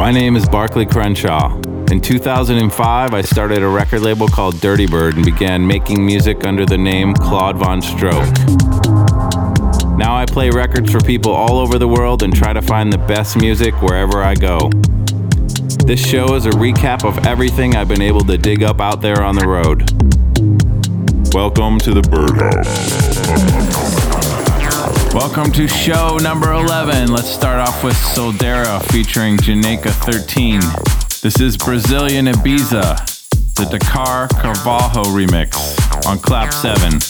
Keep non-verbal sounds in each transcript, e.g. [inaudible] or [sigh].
My name is Barclay Crenshaw. In 2005, I started a record label called Dirty Bird and began making music under the name Claude Von Stroke. Now I play records for people all over the world and try to find the best music wherever I go. This show is a recap of everything I've been able to dig up out there on the road. Welcome to the Birdhouse. Welcome to show number 11. Let's start off with Soldera featuring Janeika 13. This is Brazilian Ibiza, the Dakar Carvalho remix on Clap 7.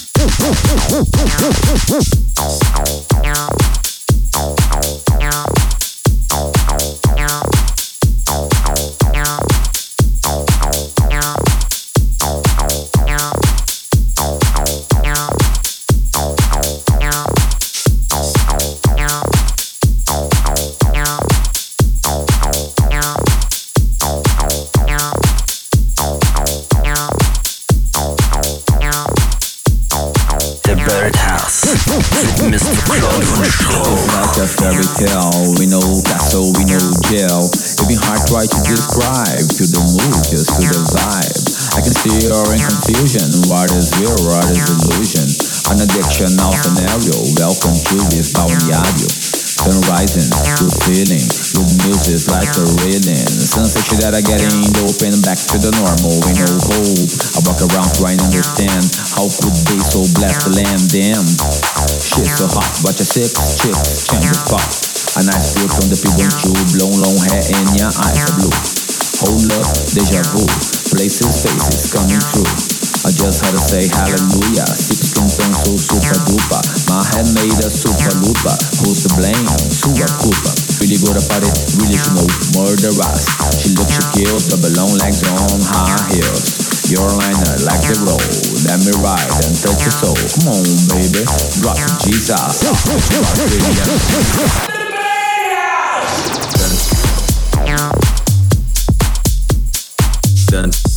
Confusion. What is real, what is illusion? An addictional scenario. Welcome to this balneário. Sun rising, good feeling, good music like a railing. Sunset that I get in the open back to the normal, we no hope. I walk around trying to understand how could they so blessed the land, damn. Shit so hot, but your six chicks change the spot. A nice feel from the people tube, long long hair and your eyes are blue. Hold up, deja vu, places, faces coming through. I just had to say hallelujah. Six skin tone so super duper. My head made a super looper. Who's to blame? Sua culpa. Really good about it, really know. Murderous. She looks, she kills, double long legs on high heels. Your liner like the road. Let me ride and touch your soul. Come on, baby. Drop Jesus. Dun.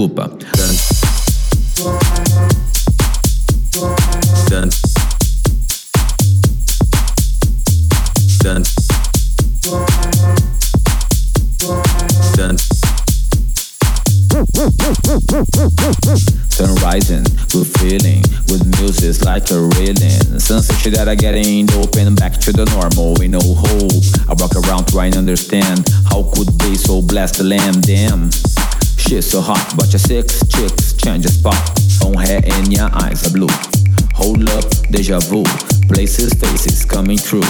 Sua culpa. Sun rising, good feeling, with music like a railing. Sunset that I get in open back to the normal, we no hope. I walk around trying to understand how could they so bless the land, damn. Shit so hot, but your six chicks change your spot. On hair and your eyes are blue. Hold up, deja vu. Places, faces coming true.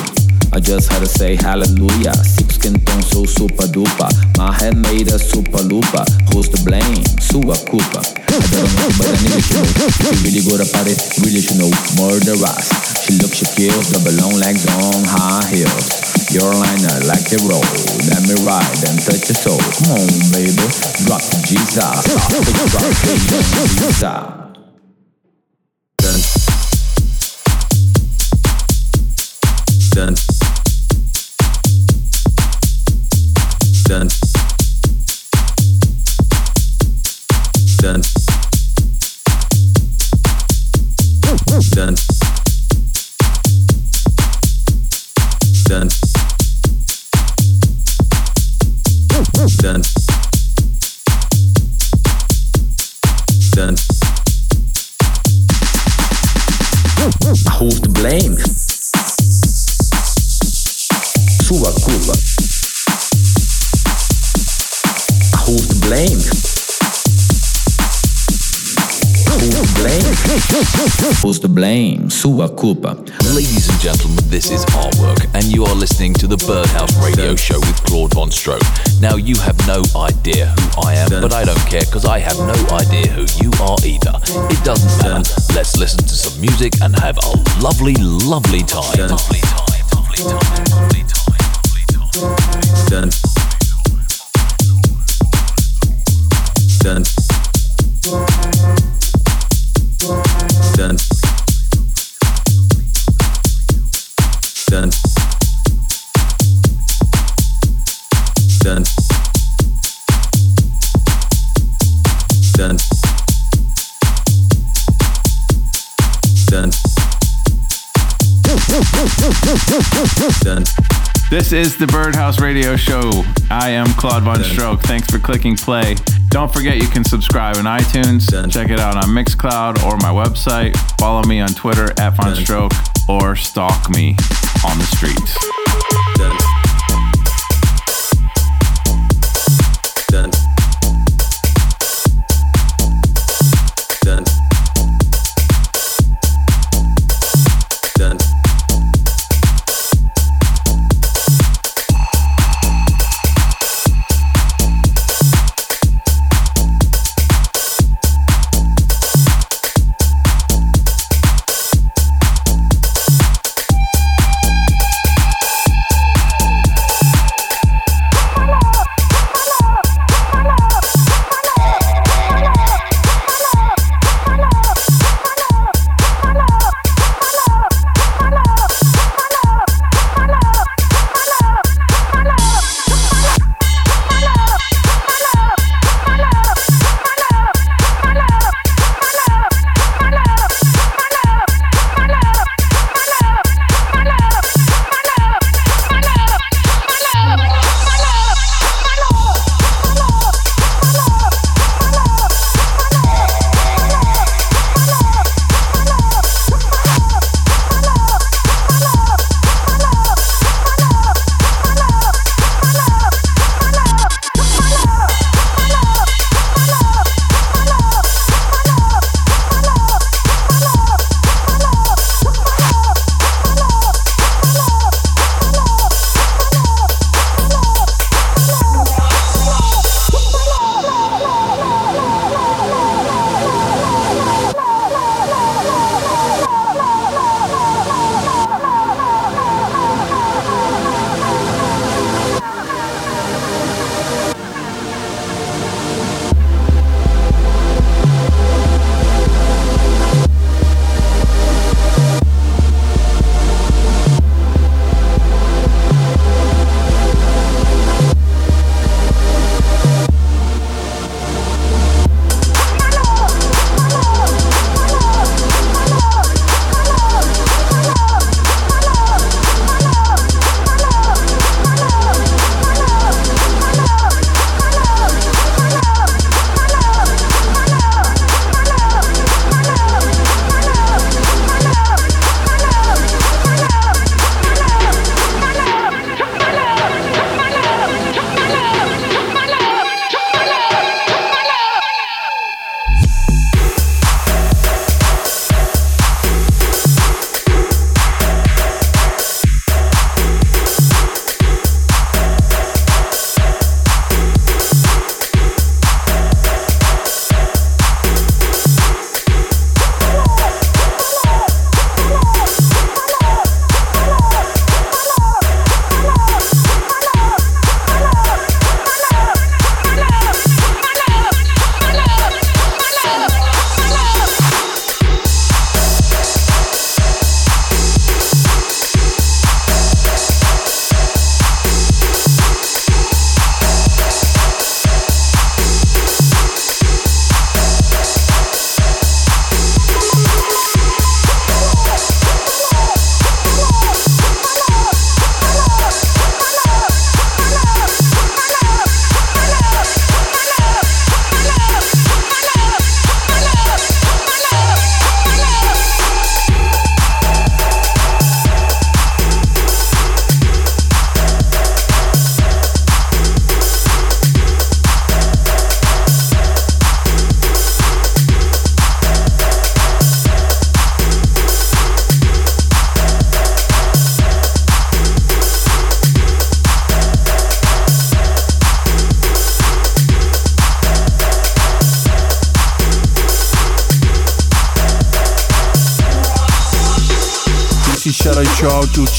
I just had to say hallelujah. Six skin tone so super duper. My head made a super looper. Who's to blame? Sua culpa. I don't know, but I need to know. She really good about it, really should know. Murderous. She looks, she kills, double long legs on high heels. Your liner like a roll. Let me ride and touch your soul. Come on, baby. Drop the Jesus. Drop the Jesus. to blame. Who's to blame. Who's to blame? Who's to blame? Sua culpa. Ladies and gentlemen, this is Artwork, and you are listening to the Birdhouse Radio Show with Claude Von Stroke. Now, you have no idea who I am, but I don't care because I have no idea who you are either. It doesn't matter. Let's listen to some music and have a lovely, lovely time. Lovely time, lovely time, lovely time, lovely time. This is the Birdhouse Radio Show. I am Claude Von Stroke. Thanks for clicking play. Don't forget you can subscribe on iTunes, check it out on Mixcloud or my website. Follow me on Twitter at Von Stroke or stalk me on the streets.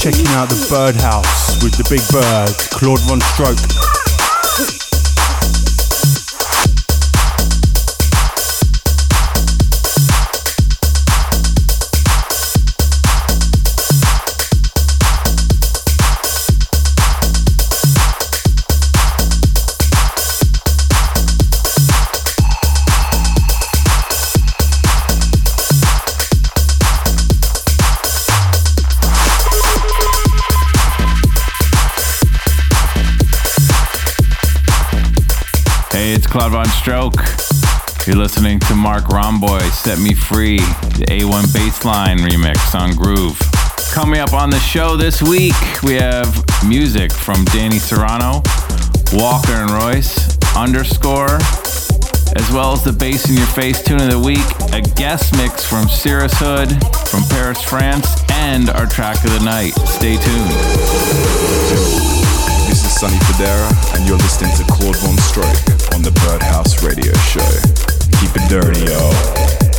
Checking out the Birdhouse with the big bird, Claude VonStroke. Claude VonStroke. You're listening to Mark Romboy, Set Me Free, the A1 Bassline remix on Groove. Coming up on the show this week, we have music from Danny Serrano, Walker and Royce, Underscore, as well as the Bass in Your Face tune of the week, a guest mix from Cirrus Hood from Paris, France, and our track of the night. Stay tuned. This is Sonny Fodera, and you're listening to Claude VonStroke on the Birdhouse Radio Show. Keep it dirty, yo.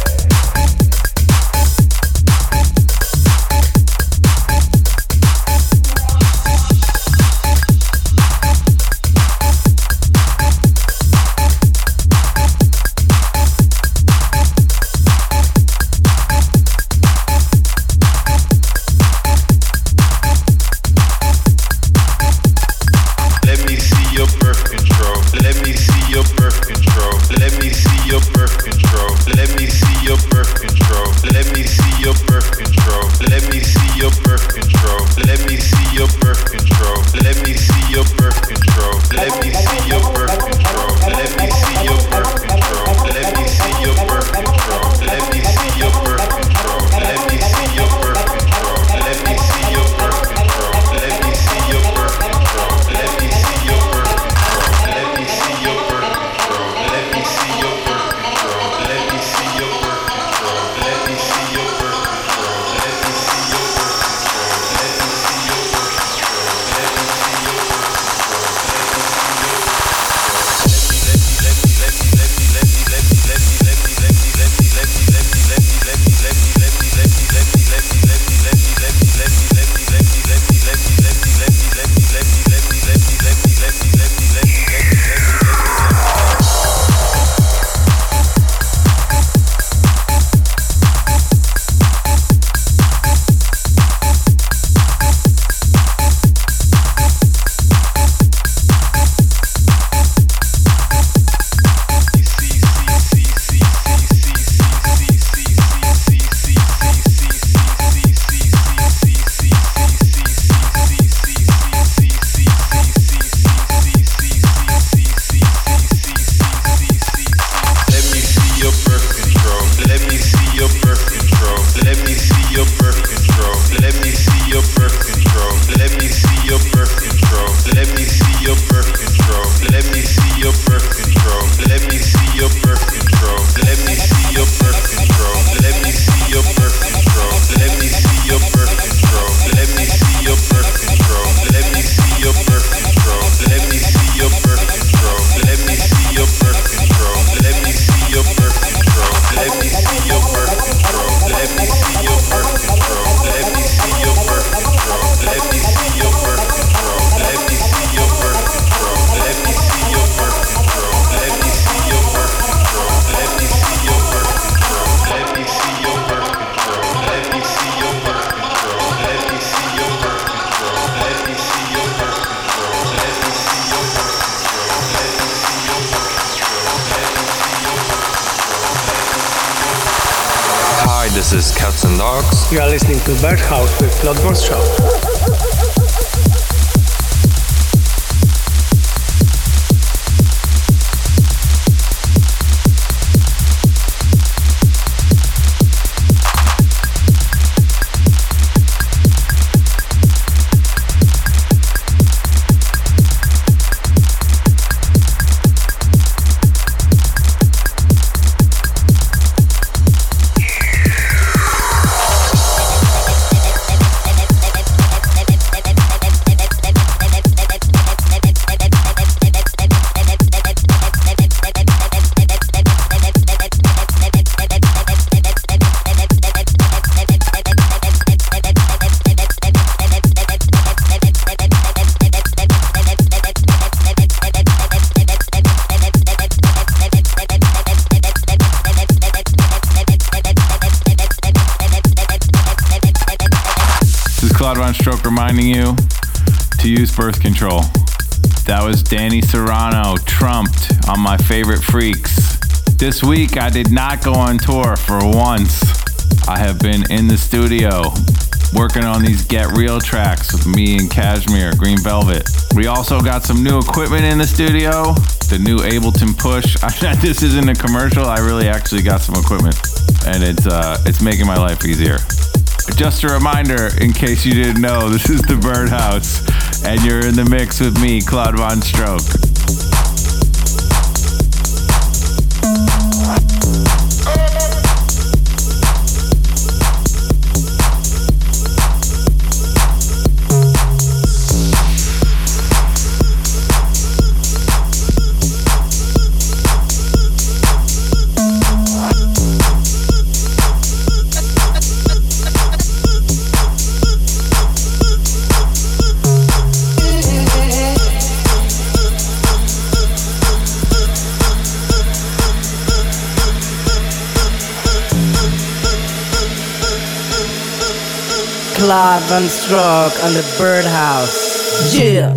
Favorite freaks. This week I did not go on tour for once. I have been in the studio working on these Get Real tracks with me and Cajmere, Green Velvet. We also got some new equipment in the studio, the new Ableton Push. [laughs] this isn't a commercial, I really actually got some equipment and it's uh, it's making my life easier. Just a reminder, in case you didn't know, [laughs] this is the Birdhouse, and you're in the mix with me, Claude Von Stroke. Claude Von Stroke on the Birdhouse. Yeah.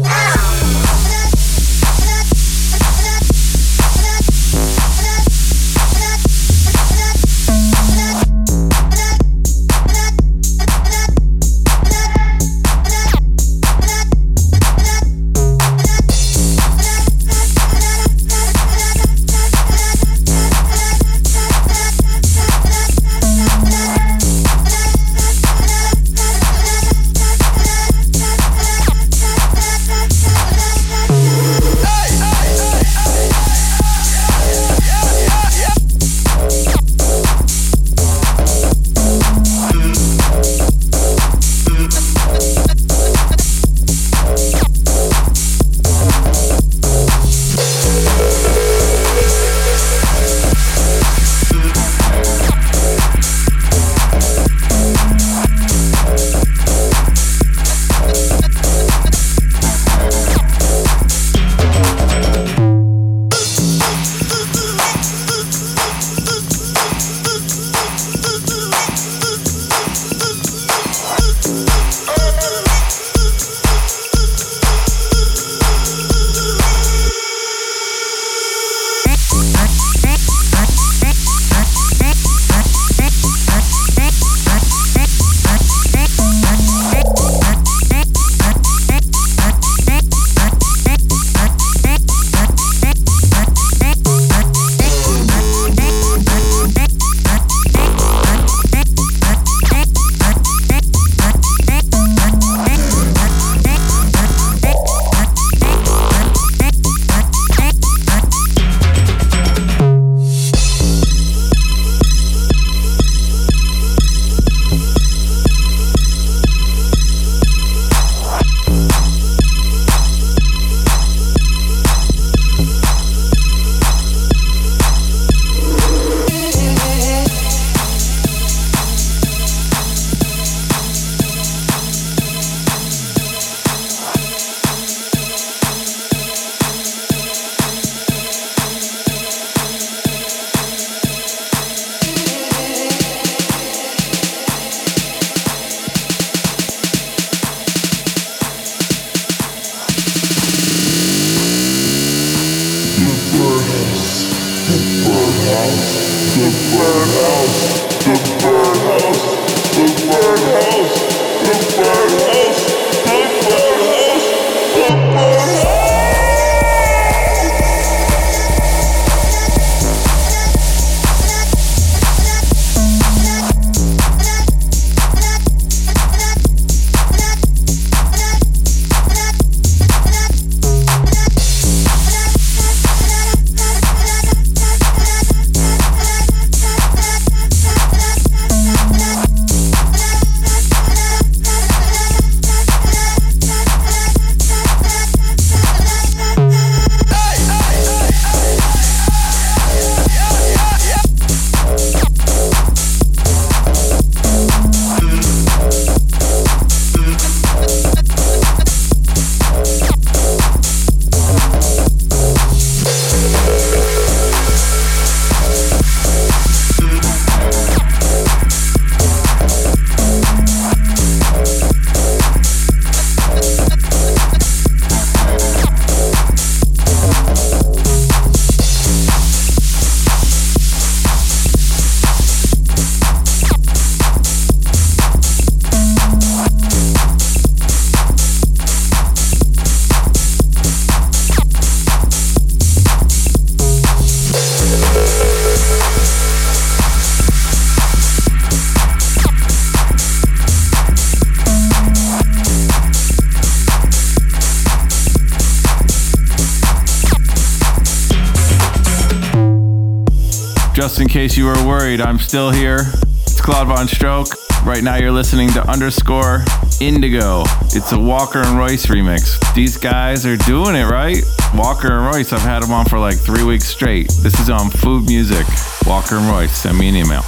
Case you were worried, I'm still here. It's Claude Von Stroke. Right now, you're listening to underscore Indigo. It's a Walker and Royce remix. These guys are doing it right. Walker and Royce, I've had them on for like three weeks straight. This is on Food Music. Walker and Royce, send me an email.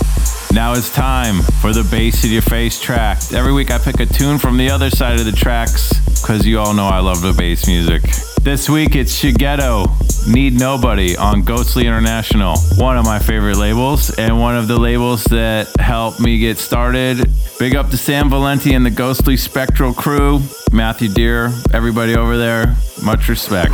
Now it's time for the bass in your face track. Every week I pick a tune from the other side of the tracks because you all know I love the bass music. This week it's Shigeto, Need Nobody on Ghostly International, one of my favorite labels and one of the labels that helped me get started. Big up to Sam Valenti and the Ghostly Spectral crew, Matthew Dear, everybody over there. Much respect.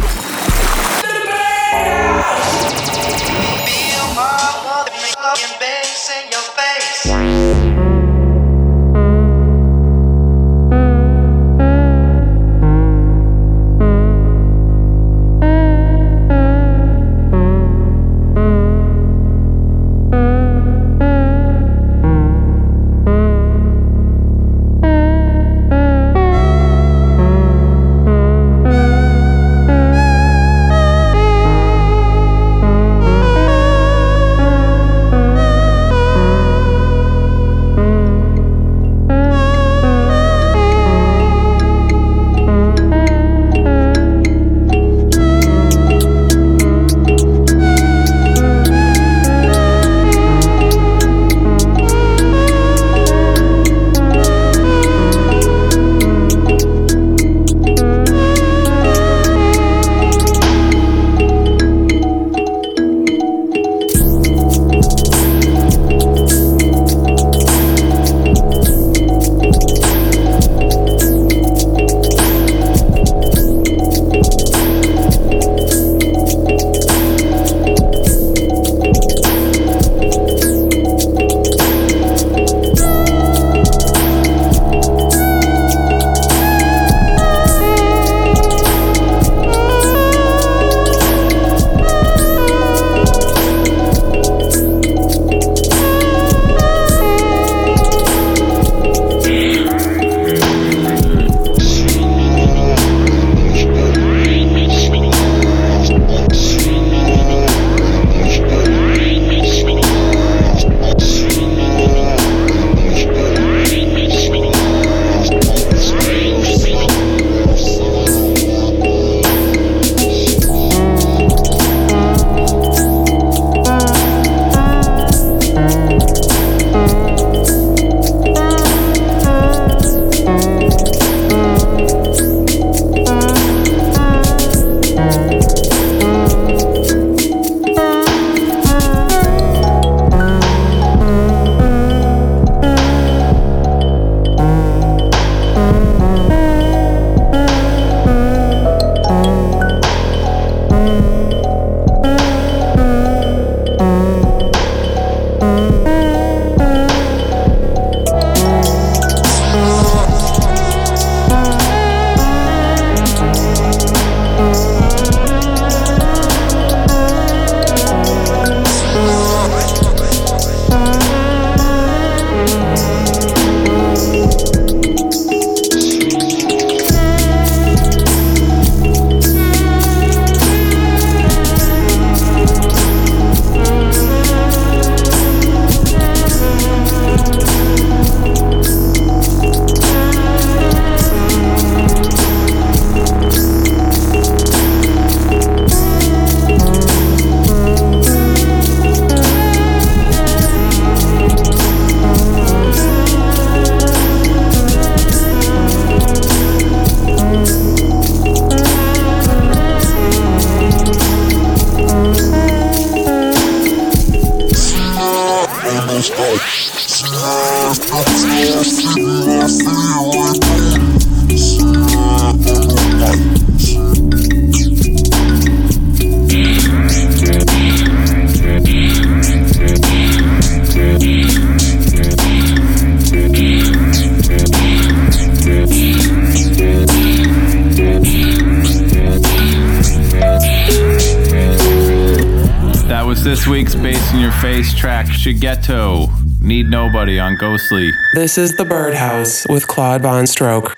Need Nobody on Ghostly. This is The Birdhouse with Claude Von Stroke.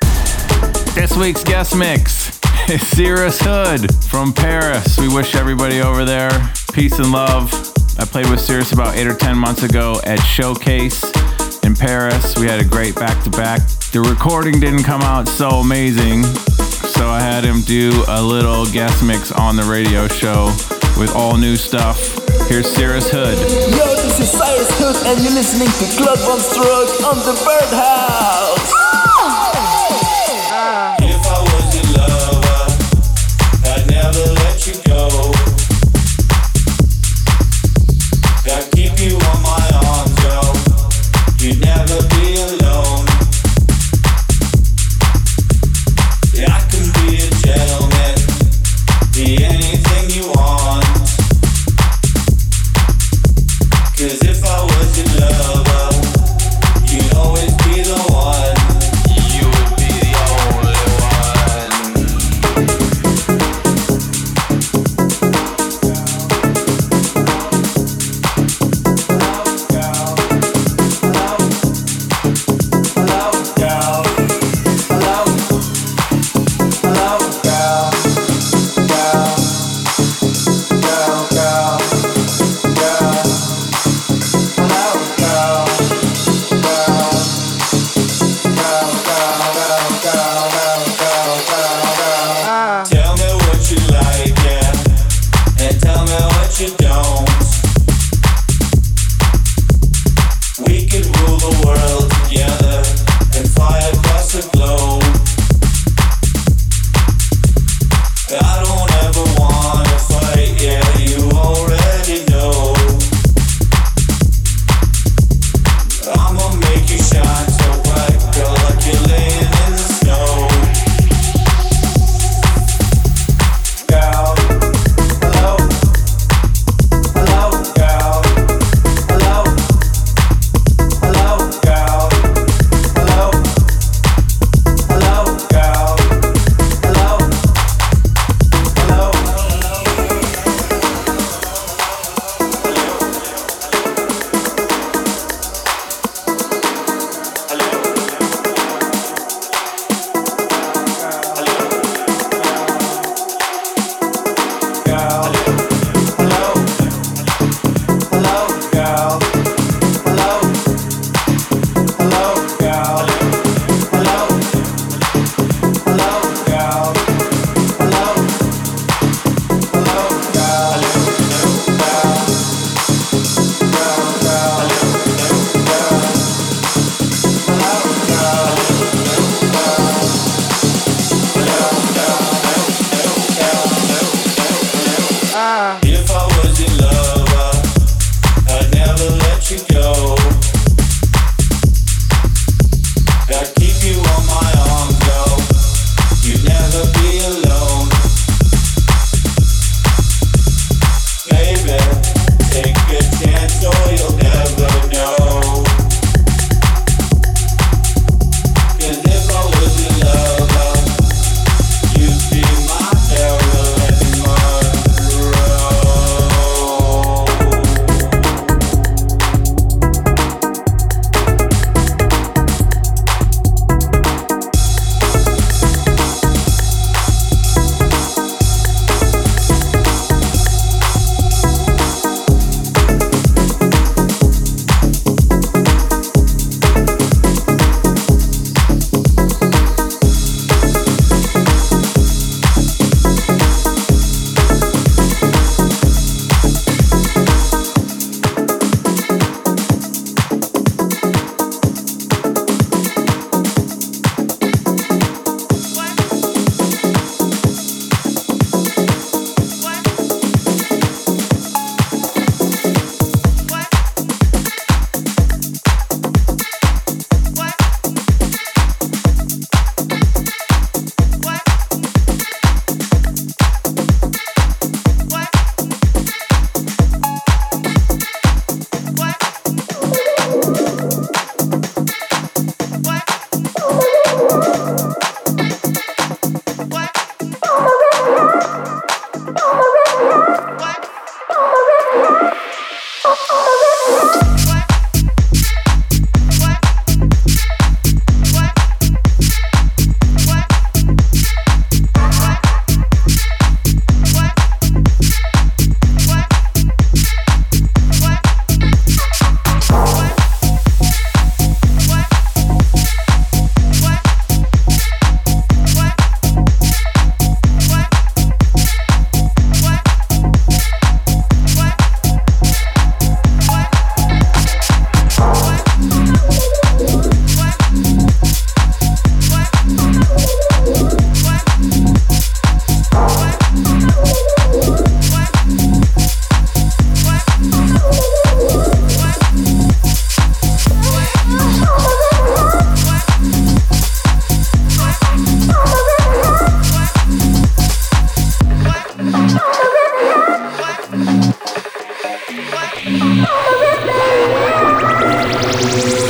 This week's guest mix is Cirrus Hood from Paris. We wish everybody over there peace and love. I played with Cirrus about eight or ten months ago at Showcase in Paris. We had a great back to back. The recording didn't come out so amazing, so I had him do a little guest mix on the radio show with all new stuff. Here's Cyrus Hood. Yo, this is Cyrus Hood, and you're listening to Claude VonStroke on the Birdhouse.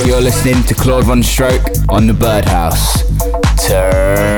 You're listening to Claude Von Stroke on the Birdhouse. Turn.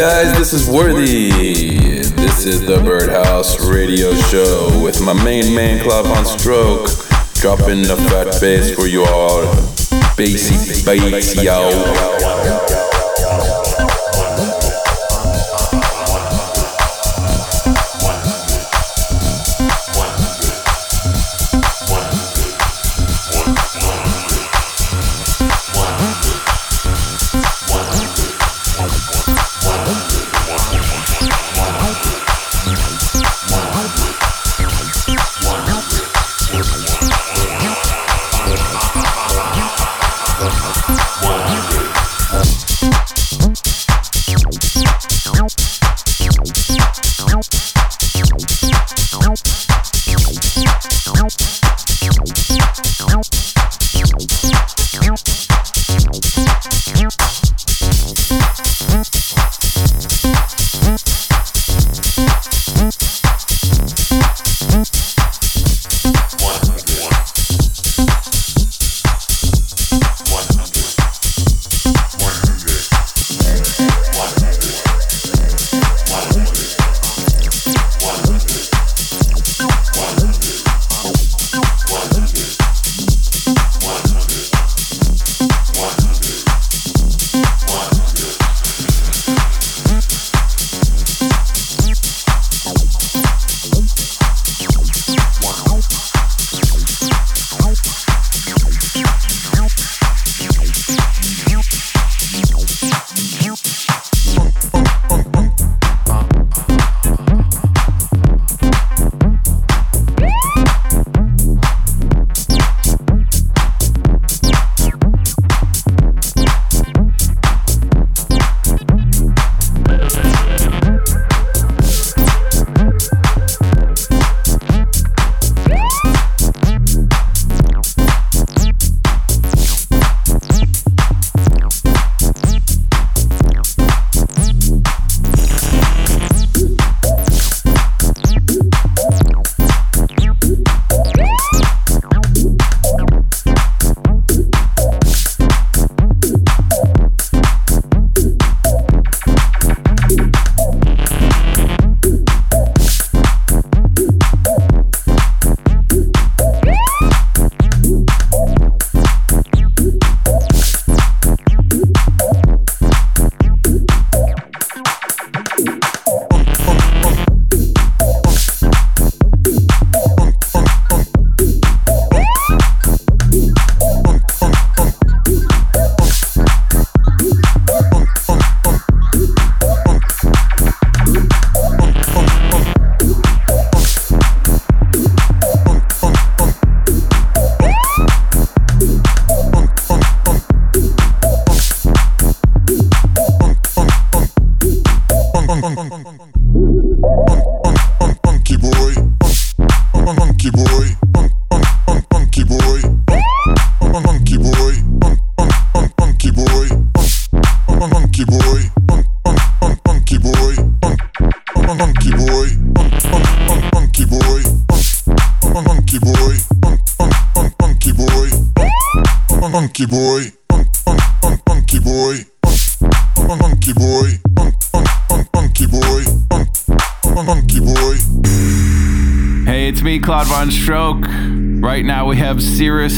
Guys, this is Worthy. This is the Birdhouse Radio Show with my main man, Claude Von Stroke, dropping the fat bass for you all. Bassy bass, yo. One.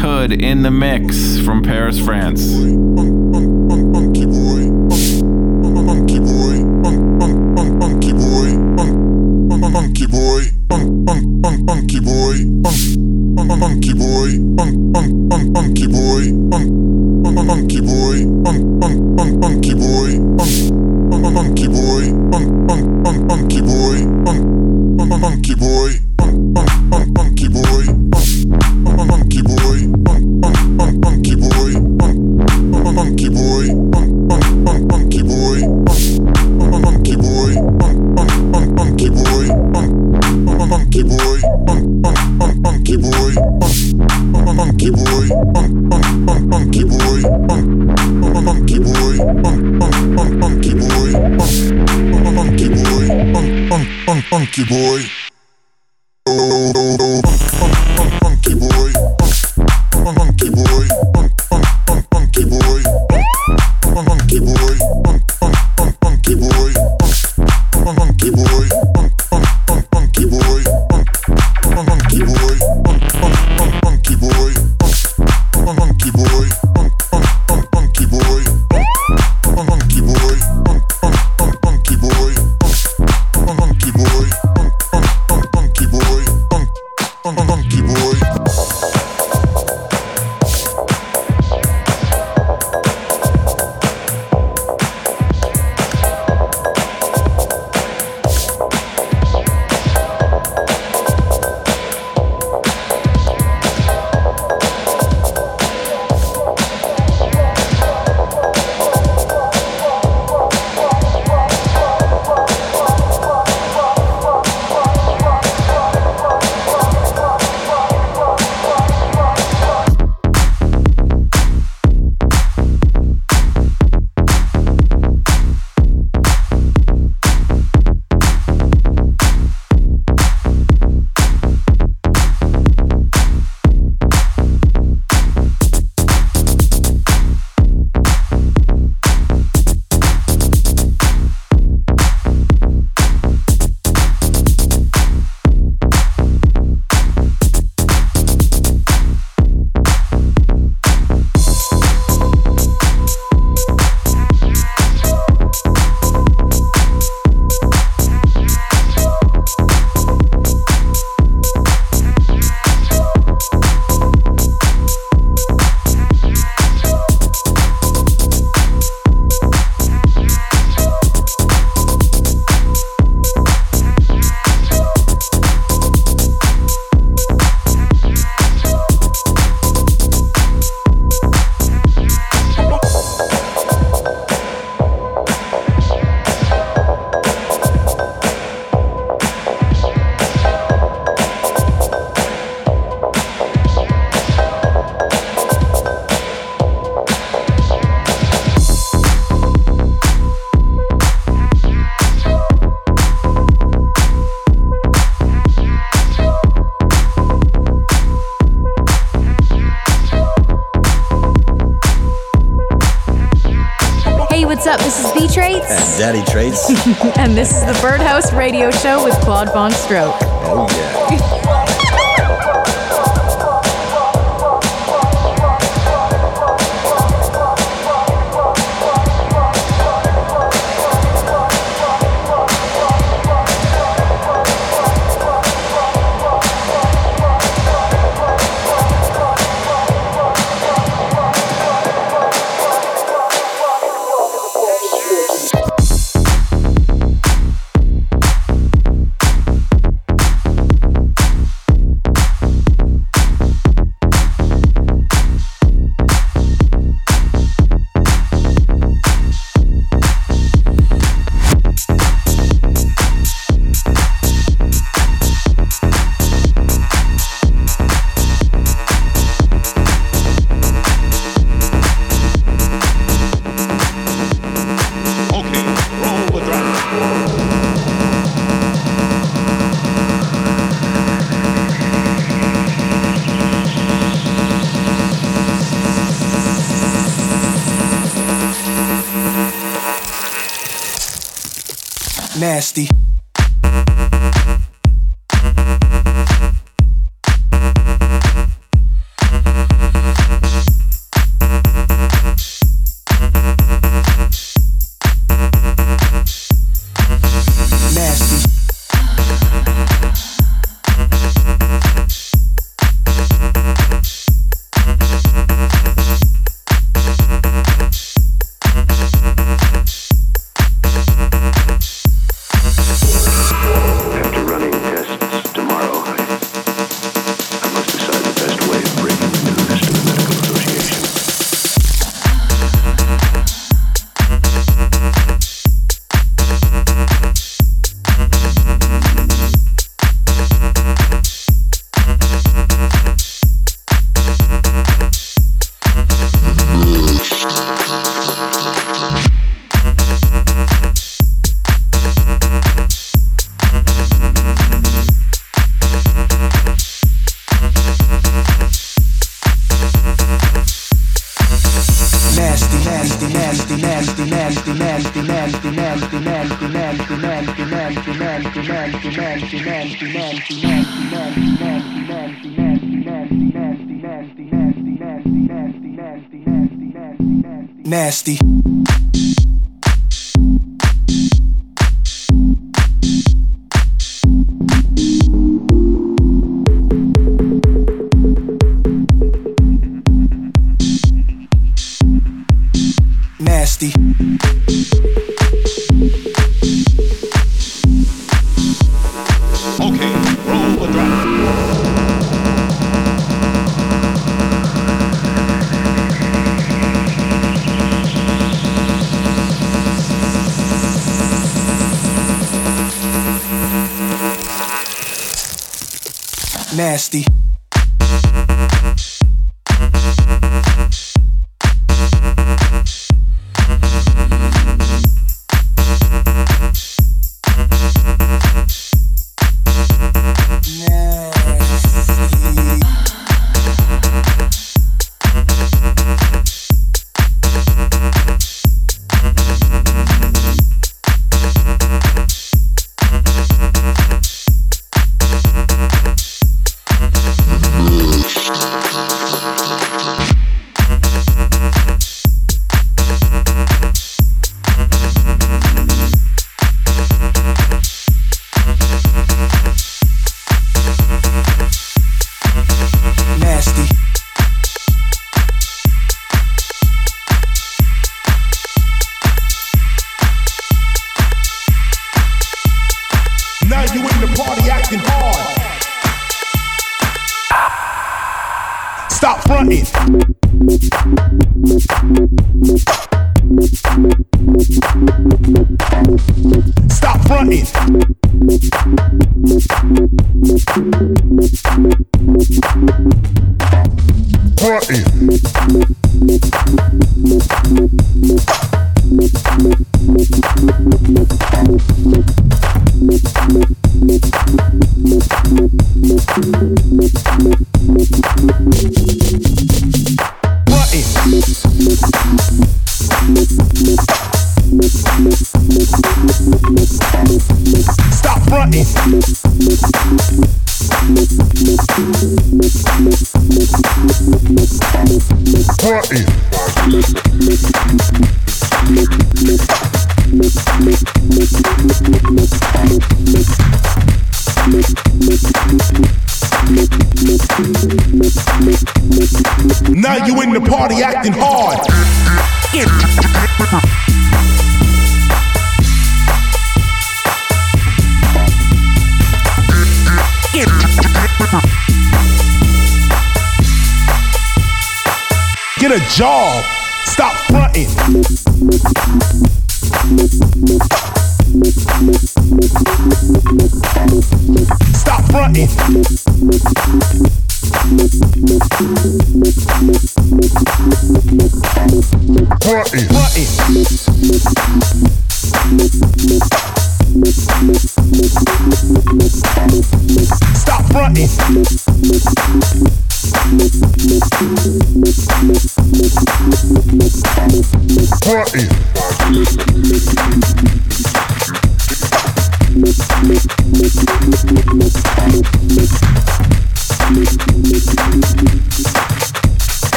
Hood in the mix from Paris, France. Boy, funky boy, funky boy, funky boy, funky boy, funky boy, funky boy, funky boy, funky boy, funky boy, funky boy. Claude Stroke. Nasty. Nasty. Nasty. Party.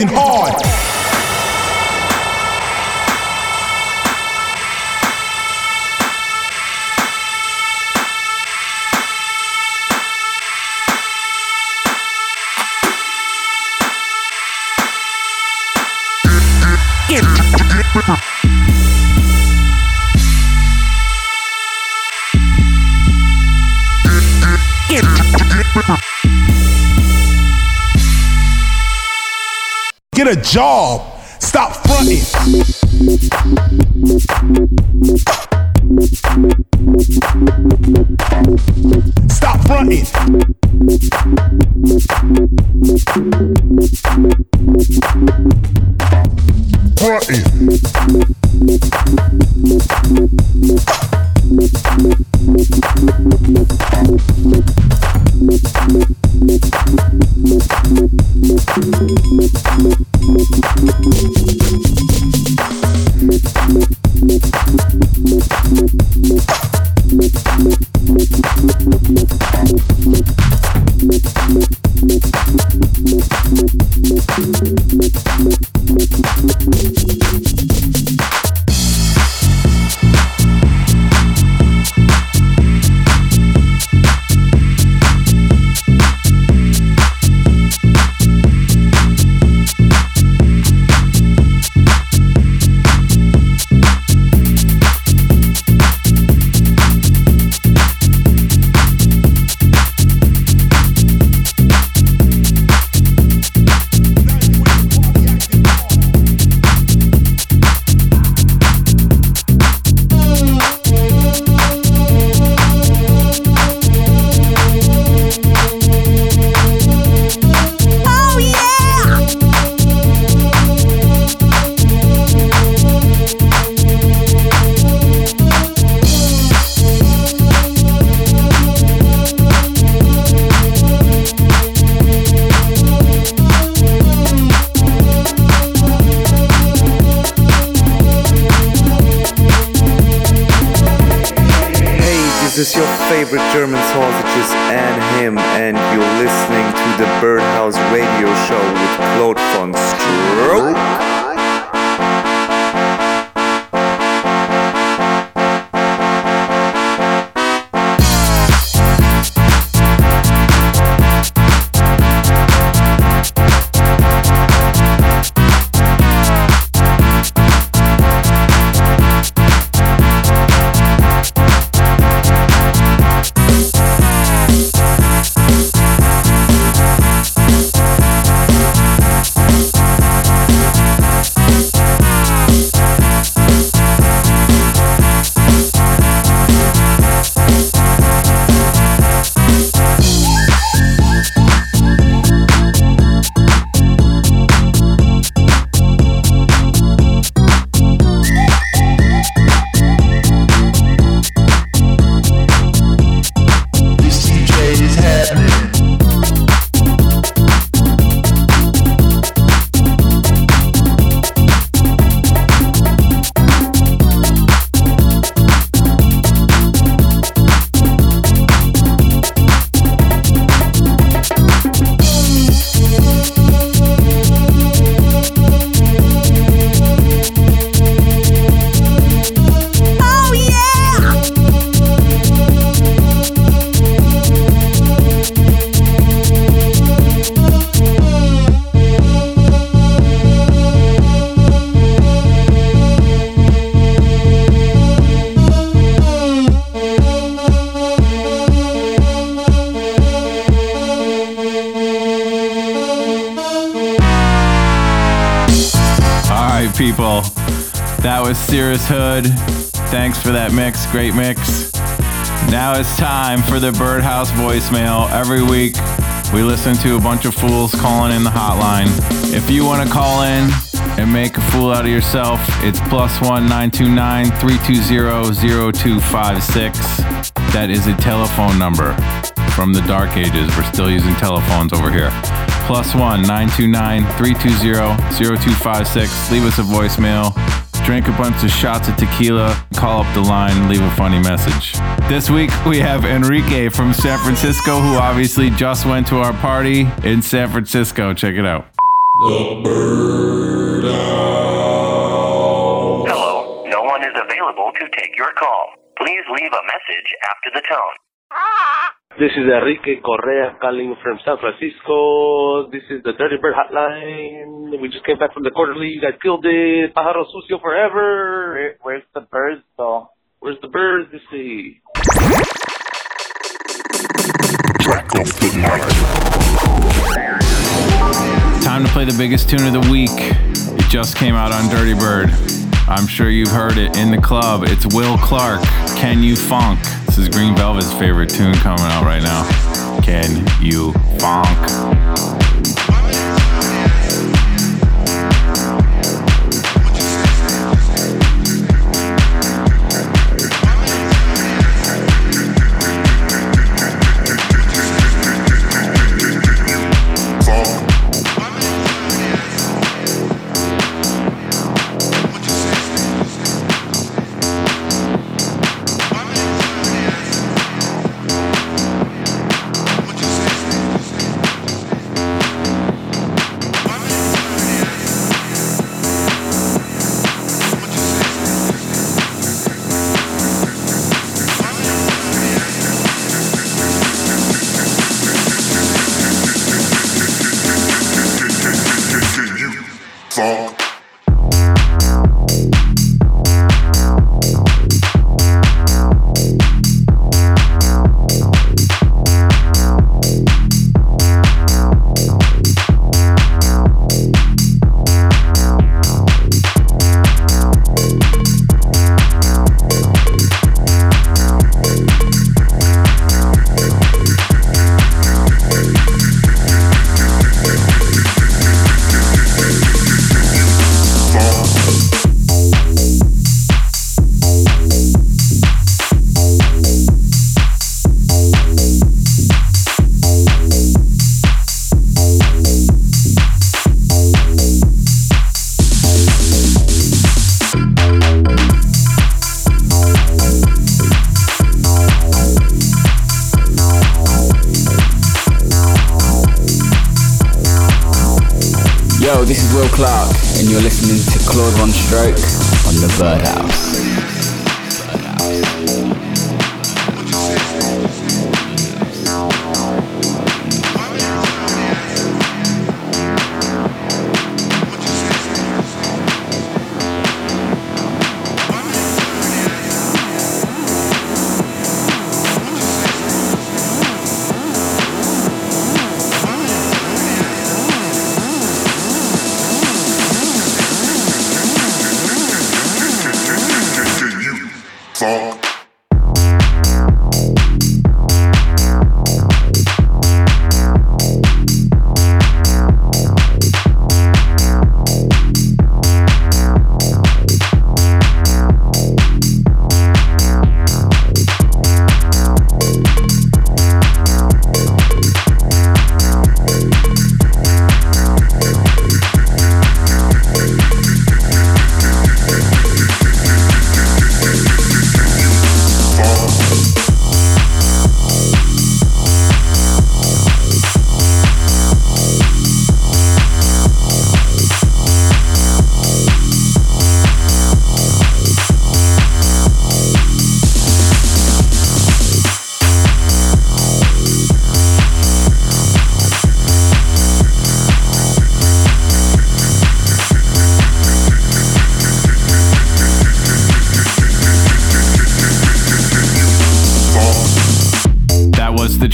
in home. a job. Stop fronting. Stop fronting. Fronting. Thank you. German Sirus Hood. Thanks for that mix. Great mix. Now it's time for the Birdhouse voicemail. Every week, we listen to a bunch of fools calling in the hotline. If you want to call in and make a fool out of yourself, it's plus one nine two nine three two zero zero two five six. That is a telephone number from the dark ages. We're still using telephones over here. Plus one nine two nine three two zero zero two five six. Leave us a voicemail. Drink a bunch of shots of tequila, call up the line, and leave a funny message. This week we have Enrique from San Francisco, who obviously just went to our party in San Francisco. Check it out. The bird owl. Hello, no one is available to take your call. Please leave a message after the tone. Ah! This is Enrique Correa calling from San Francisco. This is the Dirty Bird Hotline. We just came back from the quarterly. You guys killed it. Pájaro sucio forever. Where's the birds, though? Where's the birds? Let's see. Time to play the biggest tune of the week. It just came out on Dirty Bird. I'm sure you've heard it in the club. It's Will Clarke. Can You Funk? This is Green Velvet's favorite tune coming out right now. Can You Funk?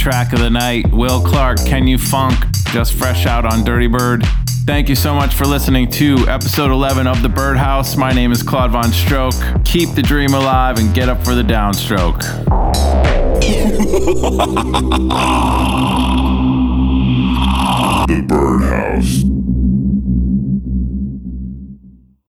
Track of the night. Will Clarke, Can You Funk? Just fresh out on Dirtybird. Thank you so much for listening to episode 11 of The Birdhouse. My name is Claude VonStroke. Keep the dream alive and get up for the downstroke. [laughs]